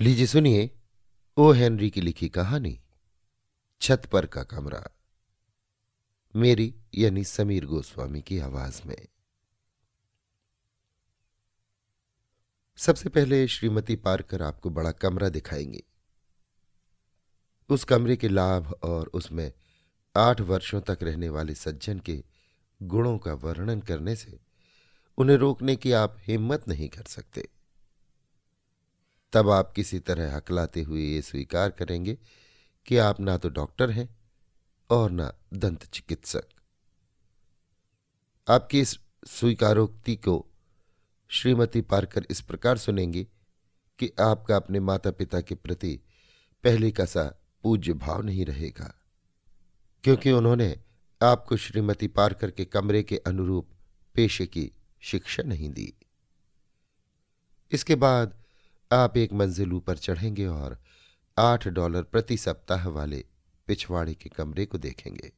लीजिए सुनिए, O Henry की लिखी कहानी, छत पर का कमरा। मेरी यानी समीर गोस्वामी की आवाज़ में। सबसे पहले श्रीमती पारकर आपको बड़ा कमरा दिखाएँगे। उस कमरे के लाभ और उसमें आठ वर्षों तक रहने वाले सज्जन के गुणों का वर्णन करने से उन्हें रोकने की आप हिम्मत नहीं कर सकते। तब आप किसी तरह हकलाते हुए ये स्वीकार करेंगे कि आप ना तो डॉक्टर हैं और ना दंत चिकित्सक। आपकी इस स्वीकारोक्ति को श्रीमती पारकर इस प्रकार सुनेंगी कि आपका अपने माता पिता के प्रति पहले का सा पूज्य भाव नहीं रहेगा, क्योंकि उन्होंने आपको श्रीमती पारकर के कमरे के अनुरूप पेशे की शिक्षा नहीं दी। इसके बाद आप एक मंजिल ऊपर चढ़ेंगे और आठ डॉलर प्रति सप्ताह वाले पिछवाड़े के कमरे को देखेंगे।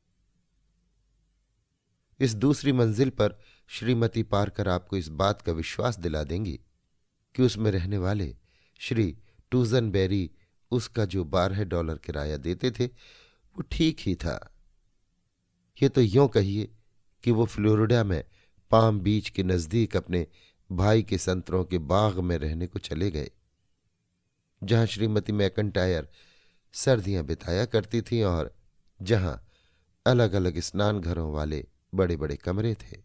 इस दूसरी मंजिल पर श्रीमती पारकर आपको इस बात का विश्वास दिला देंगी कि उसमें रहने वाले श्री टूजन बेरी उसका जो बारह डॉलर किराया देते थे, वो ठीक ही था। ये तो यों कहिए कि वो फ्लोरिडा में पाम बीच के नज़दीक अपने भाई के संतरों के बाग में रहने को चले गए। जहाँ श्रीमती मैकंटायर सर्दियाँ बिताया करती थीं और जहाँ अलग अलग स्नान घरों वाले बड़े बड़े कमरे थे।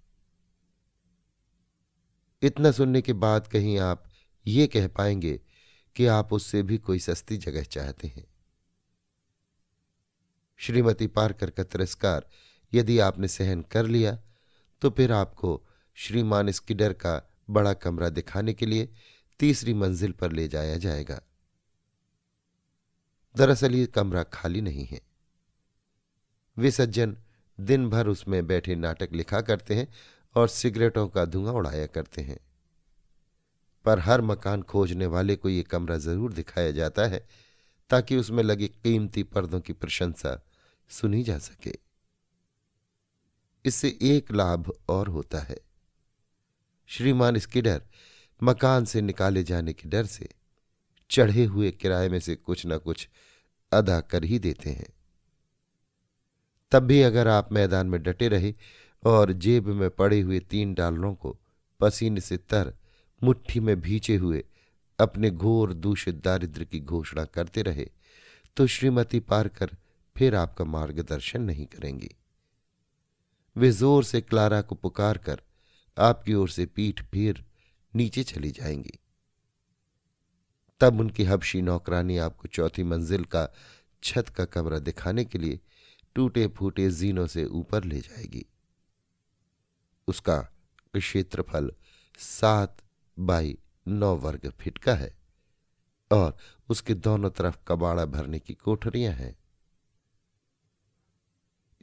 इतना सुनने के बाद कहीं आप ये कह पाएँगे कि आप उससे भी कोई सस्ती जगह चाहते हैं। श्रीमती पारकर का तिरस्कार यदि आपने सहन कर लिया तो फिर आपको श्रीमान स्किडर का बड़ा कमरा दिखाने के लिए तीसरी मंजिल पर ले जाया जाएगा। दरअसल ये कमरा खाली नहीं है। वे सज्जन दिन भर उसमें बैठे नाटक लिखा करते हैं और सिगरेटों का धुआँ उड़ाया करते हैं। पर हर मकान खोजने वाले को ये कमरा ज़रूर दिखाया जाता है, ताकि उसमें लगे कीमती पर्दों की प्रशंसा सुनी जा सके। इससे एक लाभ और होता है। श्रीमान स्किडर मकान से निकाले जाने के डर से, चढ़े हुए किराए में से कुछ न कुछ अदा कर ही देते हैं। तब भी अगर आप मैदान में डटे रहे और जेब में पड़े हुए तीन डालरों को पसीने से तर, मुट्ठी में भीचे हुए, अपने घोर दूषित दारिद्र की घोषणा करते रहे तो श्रीमती पारकर फिर आपका मार्गदर्शन नहीं करेंगी। वे ज़ोर से क्लारा को पुकार कर आपकी ओर से पीठ फिर नीचे चली जाएँगी। तब उनकी हबशी नौकरानी आपको चौथी मंजिल का छत का कमरा दिखाने के लिए टूटे फूटे जीनों से ऊपर ले जाएगी। उसका क्षेत्रफल सात बाई नौ वर्ग फिट का है और उसके दोनों तरफ़ कबाड़ा भरने की कोठरियाँ हैं।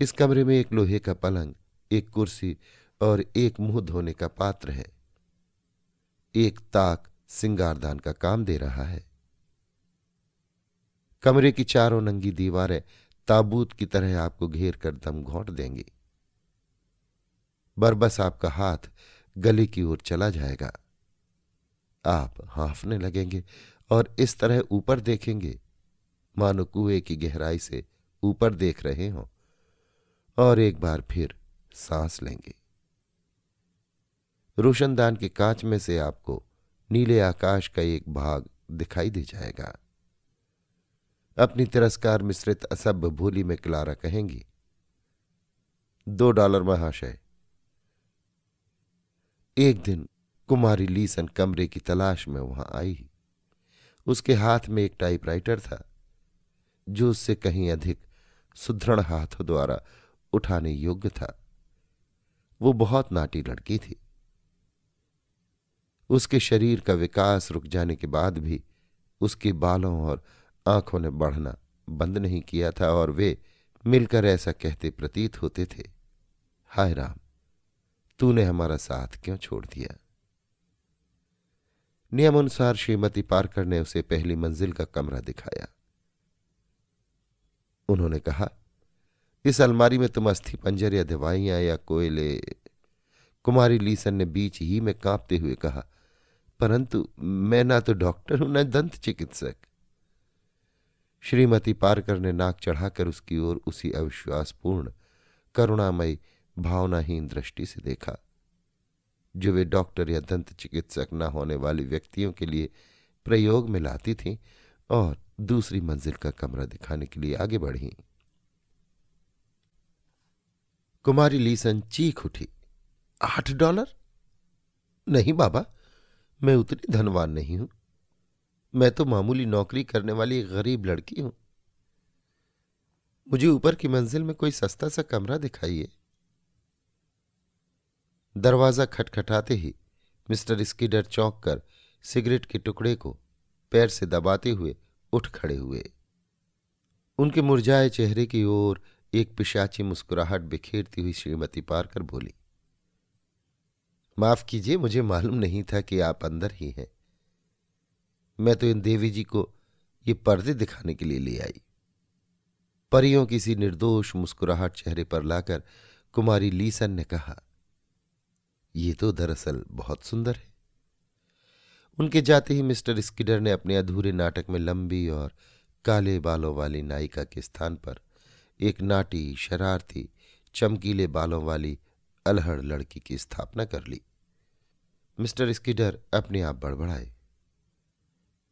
इस कमरे में एक लोहे का पलंग, एक कुर्सी और एक मुँह धोने का पात्र है। एक ताक सिंगारदान का काम दे रहा है। कमरे की चारों नंगी दीवारें ताबूत की तरह आपको घेर कर दम घोंट देंगी। बरबस आपका हाथ गले की ओर चला जाएगा। आप हाफने लगेंगे और इस तरह ऊपर देखेंगे। मानो कुएँ की गहराई से ऊपर देख रहे हो और एक बार फिर सांस लेंगे। रोशनदान के कांच में से आपको नीले आकाश का एक भाग दिखाई दे जाएगा। अपनी तिरस्कार मिश्रित असभ्य भूली में क्लारा कहेंगी, दो डॉलर महाशय, एक दिन कुमारी लीसन कमरे की तलाश में वहाँ आई। उसके हाथ में एक टाइपराइटर था, जो उससे कहीं अधिक सुदृढ़ हाथों द्वारा उठाने योग्य था। वो बहुत नाटी लड़की थी। उसके शरीर का विकास रुक जाने के बाद भी उसके बालों और आँखों ने बढ़ना बंद नहीं किया था और वे मिलकर ऐसा कहते प्रतीत होते थे, हाय राम, तूने हमारा साथ क्यों छोड़ दिया? नियमानुसार श्रीमती पारकर ने उसे पहली मंजिल का कमरा दिखाया। उन्होंने कहा, इस अलमारी में तुम अस्थि पंजर या दवाइयाँ या कोयले, कुमारी लीसन ने बीच ही में कांपते हुए कहा परंतु मैं ना तो डॉक्टर हूँ, न दंत चिकित्सक। श्रीमती पारकर ने नाक चढ़ाकर उसकी ओर उसी अविश्वासपूर्ण, करुणामयी, भावनाहीन दृष्टि से देखा। जो वे डॉक्टर या दंत चिकित्सक न होने वाली व्यक्तियों के लिए प्रयोग में लाती थी और दूसरी मंजिल का कमरा दिखाने के लिए आगे बढ़ी। कुमारी लीसन चीख उठी। आठ डॉलर? नहीं बाबा। मैं उतनी धनवान नहीं हूँ। मैं तो मामूली नौकरी करने वाली एक गरीब लड़की हूँ। मुझे ऊपर की मंजिल में कोई सस्ता सा कमरा दिखाइए। दरवाज़ा खटखटाते ही मिस्टर स्कीडर चौंक कर सिगरेट के टुकड़े को पैर से दबाते हुए उठ खड़े हुए। उनके मुरझाए चेहरे की ओर एक पिशाची मुस्कुराहट बिखेरती हुई श्रीमती पारकर बोली माफ़ कीजिए, मुझे मालूम नहीं था कि आप अंदर ही हैं। मैं तो इन देवी जी को ये पर्दे दिखाने के लिए ले आई। परियों की सी निर्दोष मुस्कुराहट चेहरे पर लाकर कुमारी लीसन ने कहा, ये तो दरअसल बहुत सुंदर है। उनके जाते ही मिस्टर स्किडर ने अपने अधूरे नाटक में लंबी और काले बालों वाली नायिका के स्थान पर एक नाटी शरारती चमकीले बालों वाली अलहड़ लड़की की स्थापना कर ली। मिस्टर स्कीडर अपने आप बड़बड़ाए।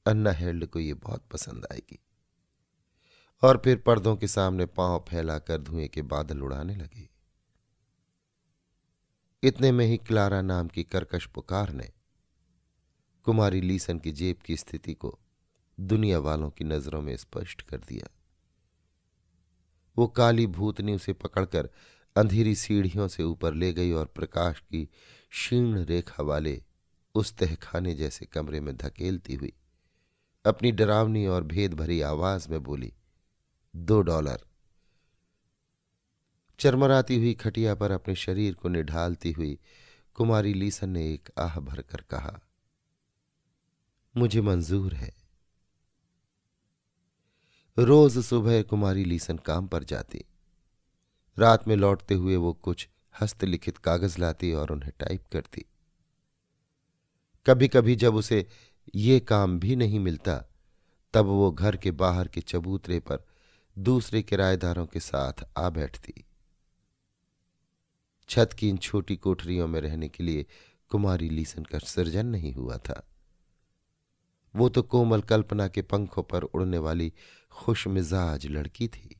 अन्ना हेल्ड को यह बहुत पसंद आएगी। और फिर पर्दों के सामने पाँव फैलाकर धुएँ के बादल उड़ाने लगे। इतने में ही क्लारा नाम की कर्कश पुकार ने कुमारी लीसन की जेब की स्थिति को दुनिया वालों की नज़रों में स्पष्ट कर दिया। वो काली भूतनी उसे पकड़कर अंधेरी सीढ़ियों से ऊपर ले गई और प्रकाश की क्षीण रेखा वाले उस तहखाने जैसे कमरे में धकेलती हुई अपनी डरावनी और भेद भरी आवाज़ में बोली, दो डॉलर। चरमराती हुई खटिया पर अपने शरीर को निढालती हुई कुमारी लीसन ने एक आह भरकर कहा, मुझे मंजूर है। रोज सुबह कुमारी लीसन काम पर जाती रात में लौटते हुए वो कुछ हस्तलिखित कागज़ लाती और उन्हें टाइप करती। कभी कभी जब उसे ये काम भी नहीं मिलता, तब वो घर के बाहर के चबूतरे पर दूसरे किराएदारों के साथ आ बैठती। छत की इन छोटी कोठरियों में रहने के लिए कुमारी लीसन का सृजन नहीं हुआ था। वो तो कोमल कल्पना के पंखों पर उड़ने वाली खुश मिजाज लड़की थी।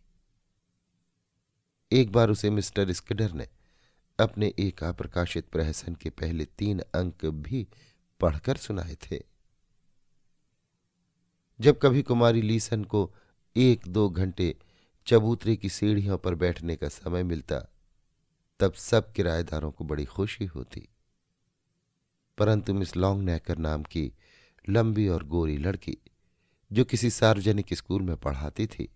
एक बार उसे मिस्टर स्किडर ने अपने एक अप्रकाशित प्रहसन के पहले तीन अंक भी पढ़कर सुनाए थे। जब कभी कुमारी लीसन को एक दो घंटे चबूतरे की सीढ़ियों पर बैठने का समय मिलता, तब सब किराएदारों को बड़ी खुशी होती। परंतु मिस लॉन्ग नैकर नाम की लंबी और गोरी लड़की, जो किसी सार्वजनिक स्कूल में पढ़ाती थी,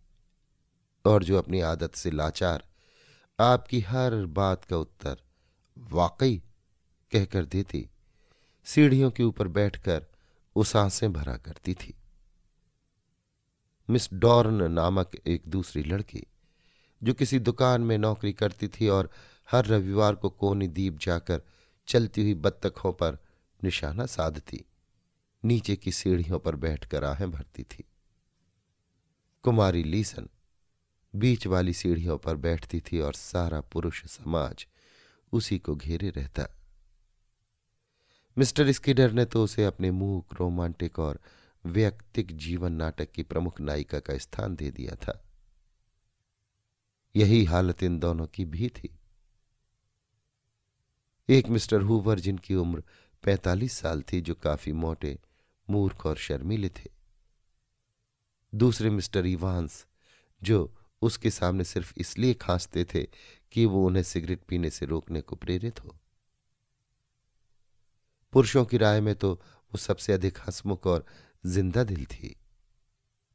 और जो अपनी आदत से लाचार आपकी हर बात का उत्तर वाकई कहकर देती। सीढ़ियों के ऊपर बैठकर उसासें भरा करती थी। मिस डॉर्न नामक एक दूसरी लड़की, जो किसी दुकान में नौकरी करती थी और हर रविवार को कोनी दीप जाकर चलती हुई बत्तखों पर निशाना साधती, नीचे की सीढ़ियों पर बैठकर आहें भरती थी। कुमारी लीसन बीच वाली सीढ़ियों पर बैठती थी और सारा पुरुष समाज उसी को घेरे रहता। मिस्टर स्किडर ने तो उसे अपने मूक, रोमांटिक और व्यक्तिक जीवन नाटक की प्रमुख नायिका का स्थान दे दिया था। यही हालत इन दोनों की भी थी। एक मिस्टर हुवर जिनकी उम्र पैंतालीस साल थी, जो काफ़ी मोटे, मूर्ख और शर्मीले थे। दूसरे मिस्टर इवांस, जो उसके सामने सिर्फ़ इसलिए खांसते थे कि वो उन्हें सिगरेट पीने से रोकने को प्रेरित हो। पुरुषों की राय में तो वो सबसे अधिक हसमुख और ज़िंदा दिल थी।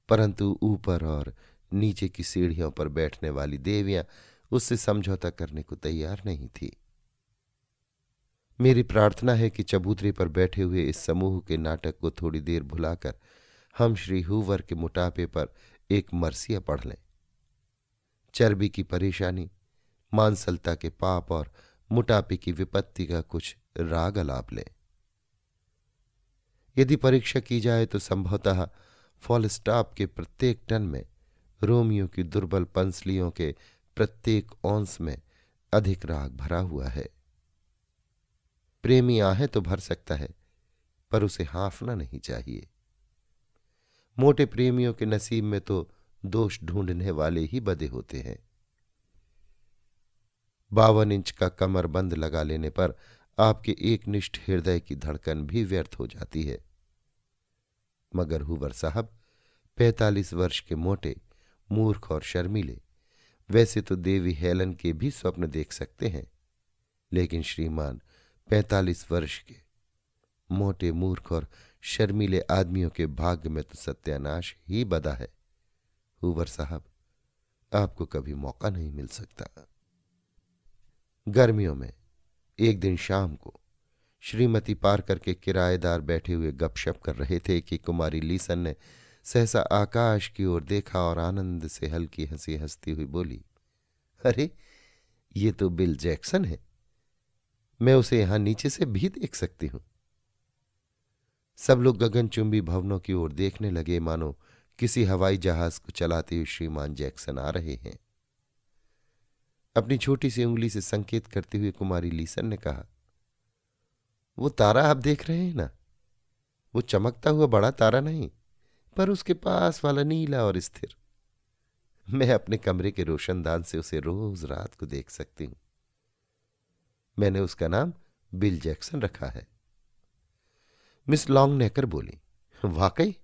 परंतु ऊपर और नीचे की सीढ़ियों पर बैठने वाली देवियाँ उससे समझौता करने को तैयार नहीं थी। मेरी प्रार्थना है कि चबूतरे पर बैठे हुए इस समूह के नाटक को थोड़ी देर भुलाकर हम श्री हुवर के मोटापे पर एक मरसिया पढ़ लें। चर्बी की परेशानी मानसलता के पाप और मोटापे की विपत्ति का कुछ राग अलाप लें। यदि परीक्षा की जाए तो संभवतः फॉलस्टॉप के प्रत्येक टन में रोमियो की दुर्बल पंसलियों के प्रत्येक औंस में अधिक राग भरा हुआ है। प्रेमी आहे तो भर सकता है, पर उसे हाफना नहीं चाहिए। मोटे प्रेमियों के नसीब में तो दोष ढूँढने वाले ही बदे होते हैं। बावन इंच का कमर बंद लगा लेने पर आपके एक निष्ठ हृदय की धड़कन भी व्यर्थ हो जाती है। मगर हुवर साहब, पैतालीस वर्ष के मोटे, मूर्ख और शर्मीले, वैसे तो देवी हेलन के भी स्वप्न देख सकते हैं। लेकिन श्रीमान, पैतालीस वर्ष के, मोटे मूर्ख और शर्मीले आदमियों के भाग्य में तो सत्यानाश ही बदा है। हुवर साहब, आपको कभी मौका नहीं मिल सकता। गर्मियों में, एक दिन शाम को, श्रीमती पार करके किराएदार बैठे हुए गपशप कर रहे थे कि कुमारी लीसन ने सहसा आकाश की ओर देखा और आनंद से हल्की हँसी हंसती हुई बोली, अरे, ये तो बिल जैक्सन है। मैं उसे यहाँ नीचे से भी देख सकती हूँ। सब लोग गगनचुंबी भवनों की ओर देखने लगे, मानो किसी हवाई जहाज़ को चलाते हुए श्रीमान जैक्सन आ रहे हैं। अपनी छोटी सी उंगली से संकेत करते हुए कुमारी लीसन ने कहा, वो तारा आप देख रहे हैं ना? वो चमकता हुआ बड़ा तारा नहीं, पर उसके पास वाला नीला और स्थिर। मैं अपने कमरे के रोशनदान से उसे रोज रात को देख सकती हूँ। मैंने उसका नाम बिल जैक्सन रखा है। मिस लॉन्ग नेकर बोली, वाकई?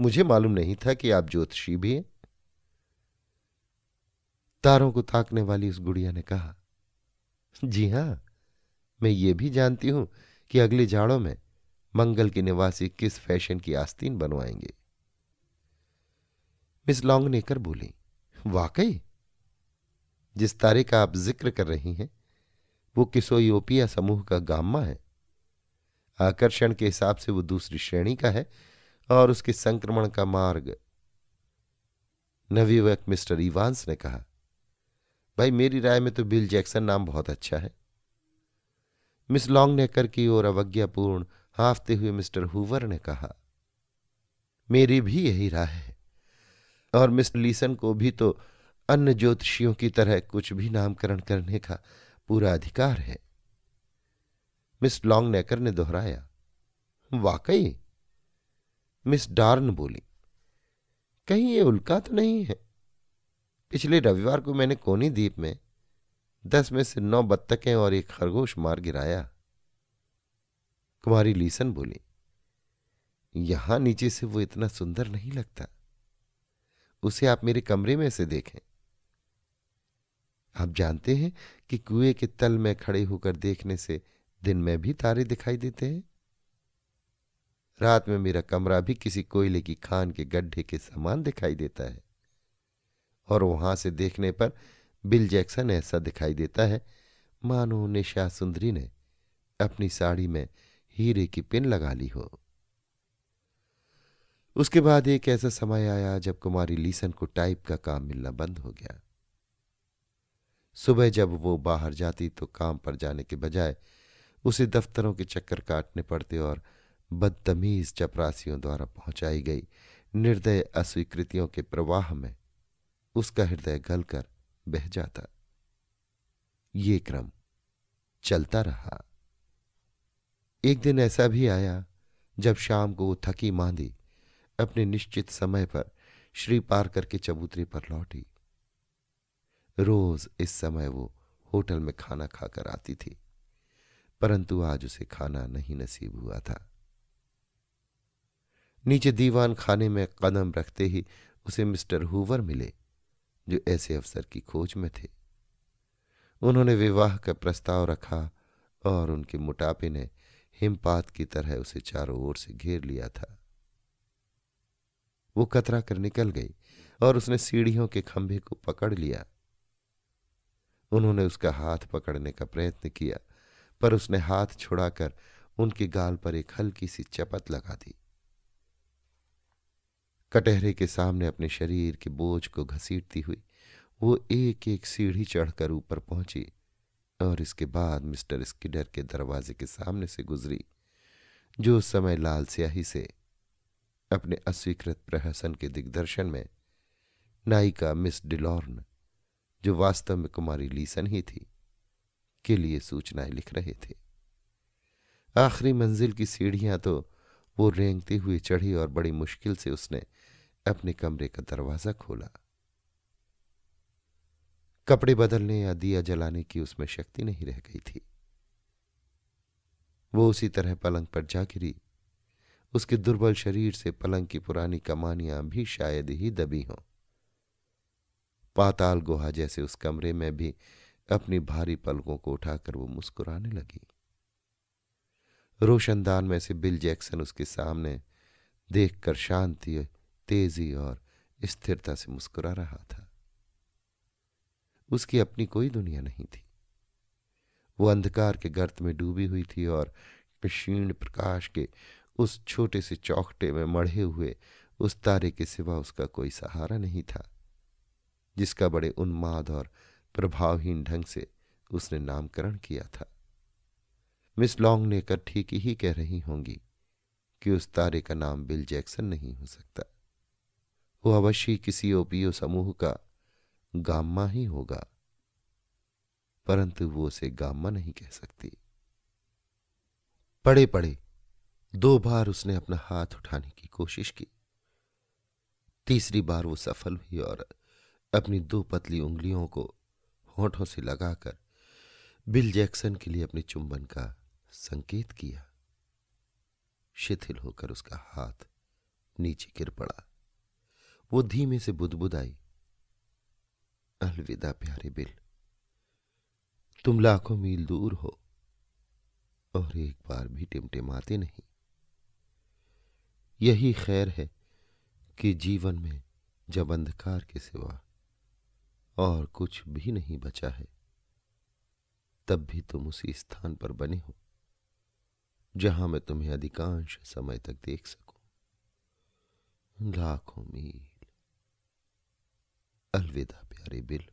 मुझे मालूम नहीं था कि आप ज्योतिषी भी हैं। तारों को ताकने वाली उस गुड़िया ने कहा, जी हाँ, मैं ये भी जानती हूँ कि अगले जाड़ों में मंगल के निवासी किस फ़ैशन की आस्तीन बनवाएँगे। मिस लॉन्ग नेकर बोली, वाकई? जिस तारे का आप ज़िक्र कर रही हैं, वो किसोयोपिया समूह का गामा है। आकर्षण के हिसाब से वो दूसरी श्रेणी का है और उसके संक्रमण का मार्ग। नवयुवक मिस्टर इवांस ने कहा, भाई, मेरी राय में तो बिल जैक्सन नाम बहुत अच्छा है। मिस लॉन्ग नेकर की ओर अवज्ञापूर्ण हाफते हुए मिस्टर हुवर ने कहा, मेरी भी यही राय है। और मिस्टर लीसन को भी तो अन्य ज्योतिषियों की तरह कुछ भी नामकरण करने का पूरा अधिकार है। मिस लॉन्ग नेकर ने दोहराया, वाकई? मिस डार्न बोली, कहीं ये उल्का तो नहीं है? पिछले रविवार को मैंने कोनी द्वीप में दस में से नौ बत्तकें और एक खरगोश मार गिराया। कुमारी लीसन बोली, यहाँ नीचे से वो इतना सुंदर नहीं लगता। उसे आप मेरे कमरे में से देखें। आप जानते हैं कि कुएँ के तल में खड़े होकर देखने से दिन में भी तारे दिखाई देते हैं? रात में मेरा कमरा भी किसी कोयले की खान के गड्ढे के समान दिखाई देता है। और वहाँ से देखने पर बिल जैक्सन ऐसा दिखाई देता है, मानो निशा सुंदरी ने अपनी साड़ी में हीरे की पिन लगा ली हो। उसके बाद एक ऐसा समय आया जब कुमारी लीसन को टाइप का काम मिलना बंद हो गया। सुबह जब वो बाहर जाती तो काम पर जाने के बजाय उसे दफ्तरों के चक्कर काटने पड़ते और बदतमीज चपरासियों द्वारा पहुंचाई गई निर्दय अस्वीकृतियों के प्रवाह में उसका हृदय गलकर बह जाता। ये क्रम चलता रहा। एक दिन ऐसा भी आया जब शाम को वो थकी मांदी अपने निश्चित समय पर श्री पार के चबूतरे पर लौटी। रोज इस समय वो होटल में खाना खाकर आती थी, परंतु आज उसे खाना नहीं नसीब हुआ था। नीचे दीवान खाने में कदम रखते ही उसे मिस्टर हुवर मिले, जो ऐसे अवसर की खोज में थे। उन्होंने विवाह का प्रस्ताव रखा और उनके मोटापे ने हिमपात की तरह उसे चारों ओर से घेर लिया था। वो कतरा कर निकल गई और उसने सीढ़ियों के खंभे को पकड़ लिया। उन्होंने उसका हाथ पकड़ने का प्रयत्न किया, पर उसने हाथ छुड़ाकर उनके गाल पर एक हल्की सी चपत लगा दी। कटहरे के सामने अपने शरीर के बोझ को घसीटती हुई वो एक एक सीढ़ी चढ़कर ऊपर पहुँची और इसके बाद मिस्टर स्किडर के दरवाजे के सामने से गुजरी, जो उस समय लाल स्याही से अपने अस्वीकृत प्रहसन के दिग्दर्शन में नायिका मिस डिलॉर्न, जो वास्तव में कुमारी लीसन ही थी, के लिए सूचनाएँ लिख रहे थे। आखिरी मंजिल की सीढ़ियाँ तो वो रेंगते हुए चढ़ी और बड़ी मुश्किल से उसने अपने कमरे का दरवाज़ा खोला। कपड़े बदलने या दिया जलाने की उसमें शक्ति नहीं रह गई थी। वो उसी तरह पलंग पर जा गिरी। उसके दुर्बल शरीर से पलंग की पुरानी कमानियाँ भी शायद ही दबी हों। पाताल गुहा जैसे उस कमरे में भी अपनी भारी पलकों को उठाकर वो मुस्कुराने लगी। रोशनदान में से बिल जैक्सन उसके सामने देखकर शांति, तेज़ी और स्थिरता से मुस्कुरा रहा था। उसकी अपनी कोई दुनिया नहीं थी। वो अंधकार के गर्त में डूबी हुई थी और क्षीण प्रकाश के उस छोटे से चौकटे में मढ़े हुए उस तारे के सिवा उसका कोई सहारा नहीं था, जिसका बड़े उन्माद और प्रभावहीन ढंग से उसने नामकरण किया था। मिस लॉन्ग नेकर ठीक ही कह रही होंगी कि उस तारे का नाम बिल जैक्सन नहीं हो सकता। वो अवश्य किसी ओपीओ समूह का गामा ही होगा। परंतु वो उसे गामा नहीं कह सकती। पड़े पड़े दो बार उसने अपना हाथ उठाने की कोशिश की। तीसरी बार वो सफल हुई और अपनी दो पतली उंगलियों को होठों से लगाकर बिल जैक्सन के लिए अपने चुंबन का संकेत किया। शिथिल होकर उसका हाथ नीचे गिर पड़ा। वो धीमे से बुदबुद आई अलविदा प्यारे बिल, तुम लाखों मील दूर हो और एक बार भी टिमटिमाते नहीं। यही खैर है कि जीवन में जब अंधकार के सिवा और कुछ भी नहीं बचा है, तब भी तुम उसी स्थान पर बने हो। जहाँ मैं तुम्हें अधिकांश समय तक देख सकूँ। लाखों मील। अलविदा, प्यारे बिल।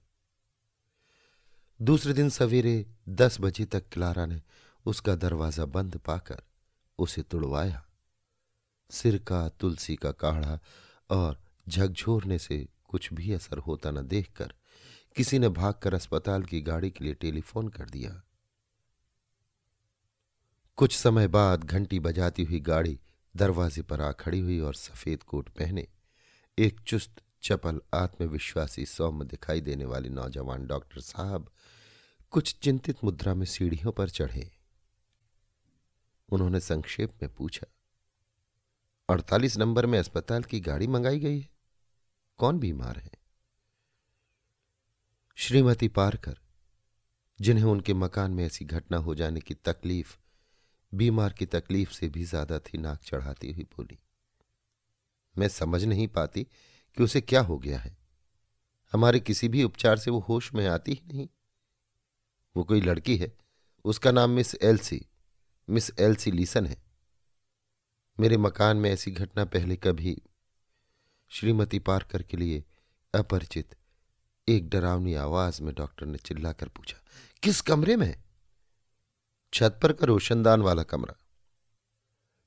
दूसरे दिन सवेरे दस बजे तक क्लारा ने उसका दरवाज़ा बंद पाकर उसे तुड़वाया। सिर का, तुलसी का काढ़ा और झकझोरने से कुछ भी असर होता न देखकर किसी ने भागकर अस्पताल की गाड़ी के लिए टेलीफोन कर दिया। कुछ समय बाद घंटी बजाती हुई गाड़ी दरवाजे पर आ खड़ी हुई और सफ़ेद कोट पहने एक चुस्त, चपल, आत्मविश्वासी सौम्य दिखाई देने वाले नौजवान डॉक्टर साहब कुछ चिंतित मुद्रा में सीढ़ियों पर चढ़े। उन्होंने संक्षेप में पूछा, अड़तालीस नंबर में अस्पताल की गाड़ी मंगाई गई है? कौन बीमार है? श्रीमती पारकर, जिन्हें उनके मकान में ऐसी घटना हो जाने की तकलीफ़ बीमार की तकलीफ़ से भी ज़्यादा थी, नाक चढ़ाती हुई बोली। मैं समझ नहीं पाती कि उसे क्या हो गया है। हमारे किसी भी उपचार से वो होश में आती ही नहीं। वो कोई लड़की है। उसका नाम Miss Elsie Miss Elsie Lisson है। मेरे मकान में ऐसी घटना पहले कभी श्रीमती पार्कर के लिए अपरिचित एक डरावनी आवाज़ में डॉक्टर ने चिल्लाकर पूछा, किस कमरे में? छत पर का रोशनदान वाला कमरा।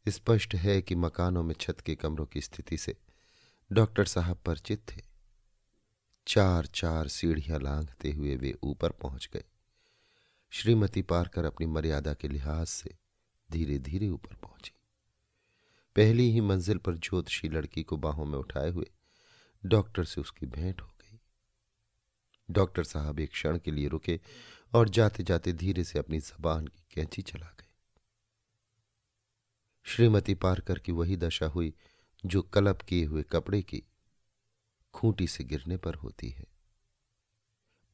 स्पष्ट है कि मकानों में छत के कमरों की स्थिति से डॉक्टर साहब परिचित थे। चार चार सीढ़ियाँ लांघते हुए वे ऊपर पहुँच गए। श्रीमती पारकर अपनी मर्यादा के लिहाज से धीरे धीरे ऊपर पहुँची। पहली ही मंजिल पर ज्योतिषी लड़की को बाहों में उठाए हुए डॉक्टर से उसकी भेंट हो गई। डॉक्टर साहब एक क्षण के लिए रुके और जाते जाते धीरे से अपनी जबान की कैंची चला गए श्रीमती पारकर की वही दशा हुई, जो कलप किए हुए कपड़े की खूंटी से गिरने पर होती है।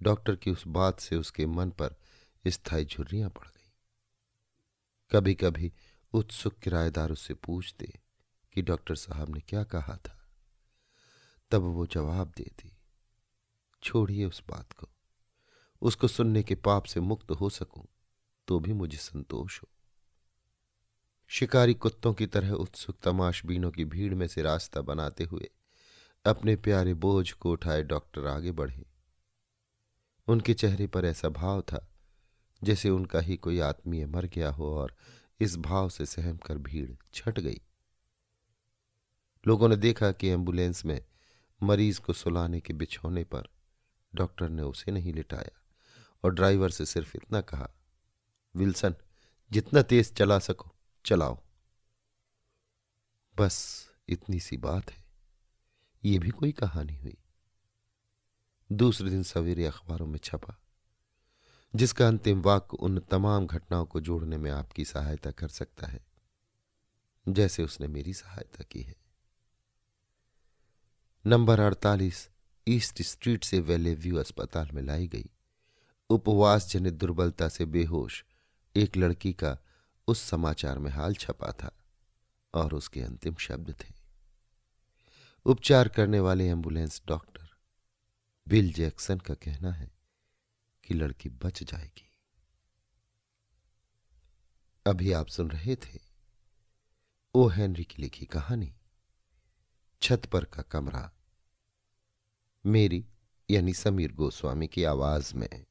डॉक्टर की उस बात से उसके मन पर स्थायी झुर्रियाँ पड़ गई। कभी कभी उत्सुक किराएदार उससे पूछते कि डॉक्टर साहब ने क्या कहा था। तब वो जवाब देती, छोड़िए उस बात को। उसको सुनने के पाप से मुक्त हो सकूँ तो भी मुझे संतोष हो। शिकारी कुत्तों की तरह उत्सुक तमाशबीनों की भीड़ में से रास्ता बनाते हुए अपने प्यारे बोझ को उठाए डॉक्टर आगे बढ़े। उनके चेहरे पर ऐसा भाव था, जैसे उनका ही कोई आत्मीय मर गया हो और इस भाव से सहम कर भीड़ छट गई। लोगों ने देखा कि एंबुलेंस में मरीज़ को सुलाने के बिछौने पर डॉक्टर ने उसे नहीं लिटाया। और ड्राइवर से सिर्फ़ इतना कहा, विल्सन, जितना तेज चला सको, चलाओ। बस इतनी सी बात है। ये भी कोई कहानी हुई। दूसरे दिन सवेरे अखबारों में छपा, जिसका अंतिम वाक्य उन तमाम घटनाओं को जोड़ने में आपकी सहायता कर सकता है, जैसे उसने मेरी सहायता की है। नंबर अड़तालीस ईस्ट स्ट्रीट से वेले व्यू अस्पताल में लाई गई। उपवास जनित दुर्बलता से बेहोश एक लड़की का उस समाचार में हाल छपा था और उसके अंतिम शब्द थे। उपचार करने वाले एंबुलेंस डॉक्टर, बिल जैक्सन का कहना है कि लड़की बच जाएगी। अभी आप सुन रहे थे ओ हेनरी की लिखी कहानी, छत पर का कमरा, मेरी यानी समीर गोस्वामी की आवाज़ में।